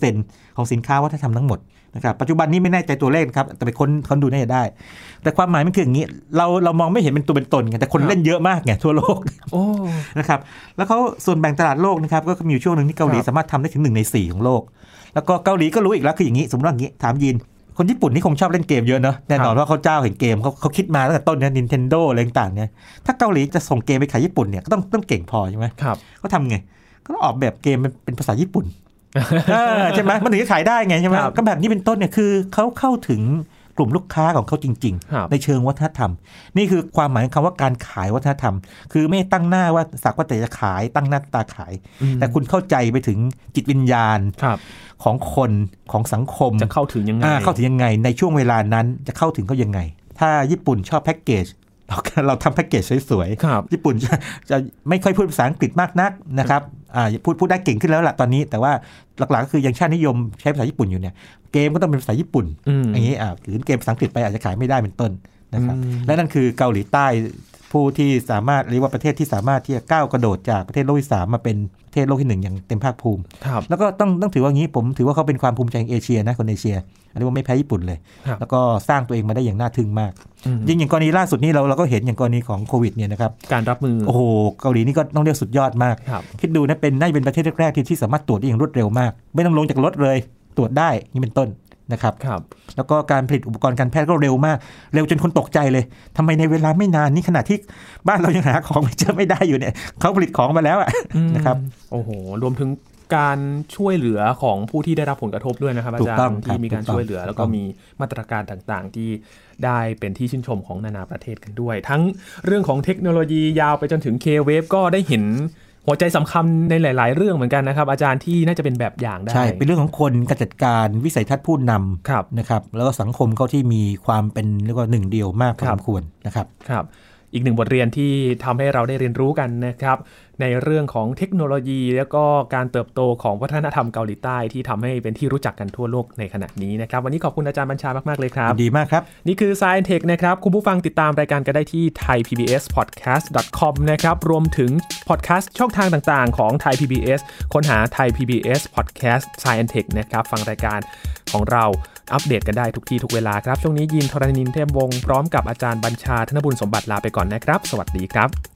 58%ของสินค้าวัฒนธรรมทั้งหมดนะครับปัจจุบันนี้ไม่แน่ใจตัวเลขครับ แต่ไปค้นค้นดูน่าจะได้ แต่ความหมายมันคืออย่างนี้ เราเรามองไม่เห็นเป็นตัวเป็นตนไงแต่คนเล่นเยอะมากไงทั่วโลกโอ้นะครับแล้วเขาส่วนแบ่งตลาดโลกนะครับก็มีอยู่ช่วงหนึ่งที่เกาหลีครับสามารถทำได้ถึงหนึ่งในสี่ของโลก แล้วก็เกาหลีก็รู้อีกแล้วคืออย่างนี้ สมมติว่าอย่างนี้ถามยิน คนญี่ปุ่นนี่คงชอบเล่นเกมเยอะเนอะแน่นอนว่าเขาเจ้าแห่งเกมเขาเขาคิดมาตั้งแต่ต้นเนี่ย Nintendo อะไรต่างๆเนี่ยถ้าเกาหลีจะส่งเกมไปขายญี่ปุ่นเนี่ยก็ต้องต้องเก่งพอใช่ไหมครับเขาทำไงก็ต้องออกแบบเกมเป็นเป็นภาษาญี่ปุ่นเออใช่ไหมมันถึงจะขายได้ไงใช่ไหมครับก็แบบนี้เป็นต้นเนี่ยคือเขาเข้าถึง กลุ่มลูกค้าของเขาจริงครับๆในเชิงวัฒนธรรม นี่คือความหมายของคำว่าการขายวัฒนธรรม คือไม่ตั้งหน้าว่าสักว่าแต่จะขายตั้งหน้าตาขายอืมแต่คุณเข้าใจไปถึงจิตวิญญาณครับของคนของสังคมจะเข้าถึงยังไงอ่าเข้าถึงยังไง ในช่วงเวลานั้นจะเข้าถึงเขายังไง ถ้าญี่ปุ่นชอบแพ็กเกจ เราเราทำแพ็กเกจสวยๆครับญี่ปุ่นจะจะไม่ค่อยพูดภาษาอังกฤษมากนักนะครับอ่าพูดพูดได้เก่งขึ้นแล้วล่ะตอนนี้ แต่ว่าหลักๆก็คือยังชาตินิยมใช้ภาษาญี่ปุ่นอยู่เนี่ยเกมก็ต้องเป็นภาษาญี่ปุ่นอืมอย่างนี้อ่าหรือเกมภาษาอังกฤษไปอาจจะขายไม่ได้เป็นต้นนะครับอืมและนั่นคือเกาหลีใต้พ ผู้ที่สามารถเรียกว่าประเทศที่สามารถที่จะก้าวกระโดดจากประเทศโลกที่สามมาเป็นประเทศโลกที่หนึ่งอย่างเต็มภาคภูมิครับแล้วก็ต้องต้องถือว่างี้ผมถือว่าเขาเป็นความภูมิใจของเอเชียนะคนเอเชียอันนี้ว่าไม่แพ้ญี่ปุ่นเลยครับแล้วก็สร้างตัวเองมาได้อย่างน่าทึ่งมากอืมยิ่งอย่างกรณีล่าสุดนี้เราเราก็เห็นอย่างกรณีของโควิดเนี่ยนะครับ การรับมือ โอ้โห เกาหลีนี่ก็ต้องเรียกสุดยอดมากครับคิดดูนะเป็นน่าจะเป็นประเทศแรกๆที่ที่สามารถตรวจได้อย่างรวดเร็วมาก ไม่ต้องลงจากรถเลย ตรวจได้นี่เป็นต้น นะครับครับแล้วก็การผลิตอุปกรณ์การแพทย์ก็เร็วมาก เร็วจนคนตกใจเลยทำไมในเวลาไม่นานนี่ขณะที่บ้านเรายังหาของไม่เจอไม่ได้อยู่เนี่ยเขาผลิตของมาแล้วอะอืมนะครับ โอ้โห รวมถึงการช่วยเหลือของผู้ที่ได้รับผลกระทบด้วยนะครับอาถูกจารต้องย์ครับที่มีการถูกต้องช่วยเหลือ แล้วก็ถูกต้องมีมาตรการต่างๆ ที่ได้เป็นที่ชื่นชมของนานาประเทศกันด้วย ทั้งเรื่องของเทคโนโลยียาวไปจนถึง K-Wave ก็ได้เห็น หัวใจสำคัญในหลาย ๆ เรื่องเหมือนกันนะครับ อาจารย์ที่น่าจะเป็นแบบอย่างได้ ใช่ เป็นเรื่องของคนการจัดการวิสัยทัศน์ผู้นครับำนะครับ แล้วก็สังคมเขาที่มีความเป็นเรียกว่าหนึ่งเดียวมากพอครัสบมควรนะครับครับ อีกหนึ่งบทเรียนที่ทำให้เราได้เรียนรู้กันนะครับ ในเรื่องของเทคโนโลยี แล้วก็การเติบโตของวัฒนธรรมเกาหลีใต้ที่ทำให้เป็นที่รู้จักกันทั่วโลกในขณะนี้นะครับ วันนี้ขอบคุณอาจารย์บัญชามาก ๆ เลยครับ ดีมากครับ นี่คือ Science Tech นะครับ คุณผู้ฟังติดตามรายการกันได้ที่ thaipbspodcast.com นะครับรวมถึงพอดแคสต์ช่องทางต่างๆ ของ Thai PBS ค้นหา Thai PBS Podcast Science Tech นะครับฟังรายการของเรา อัปเดตกันได้ทุกที่ทุกเวลาครับ ช่วงนี้ยินทรณินเทพวงศ์พร้อมกับอาจารย์บัญชาธนบุญสมบัติลาไปก่อนนะครับ สวัสดีครับ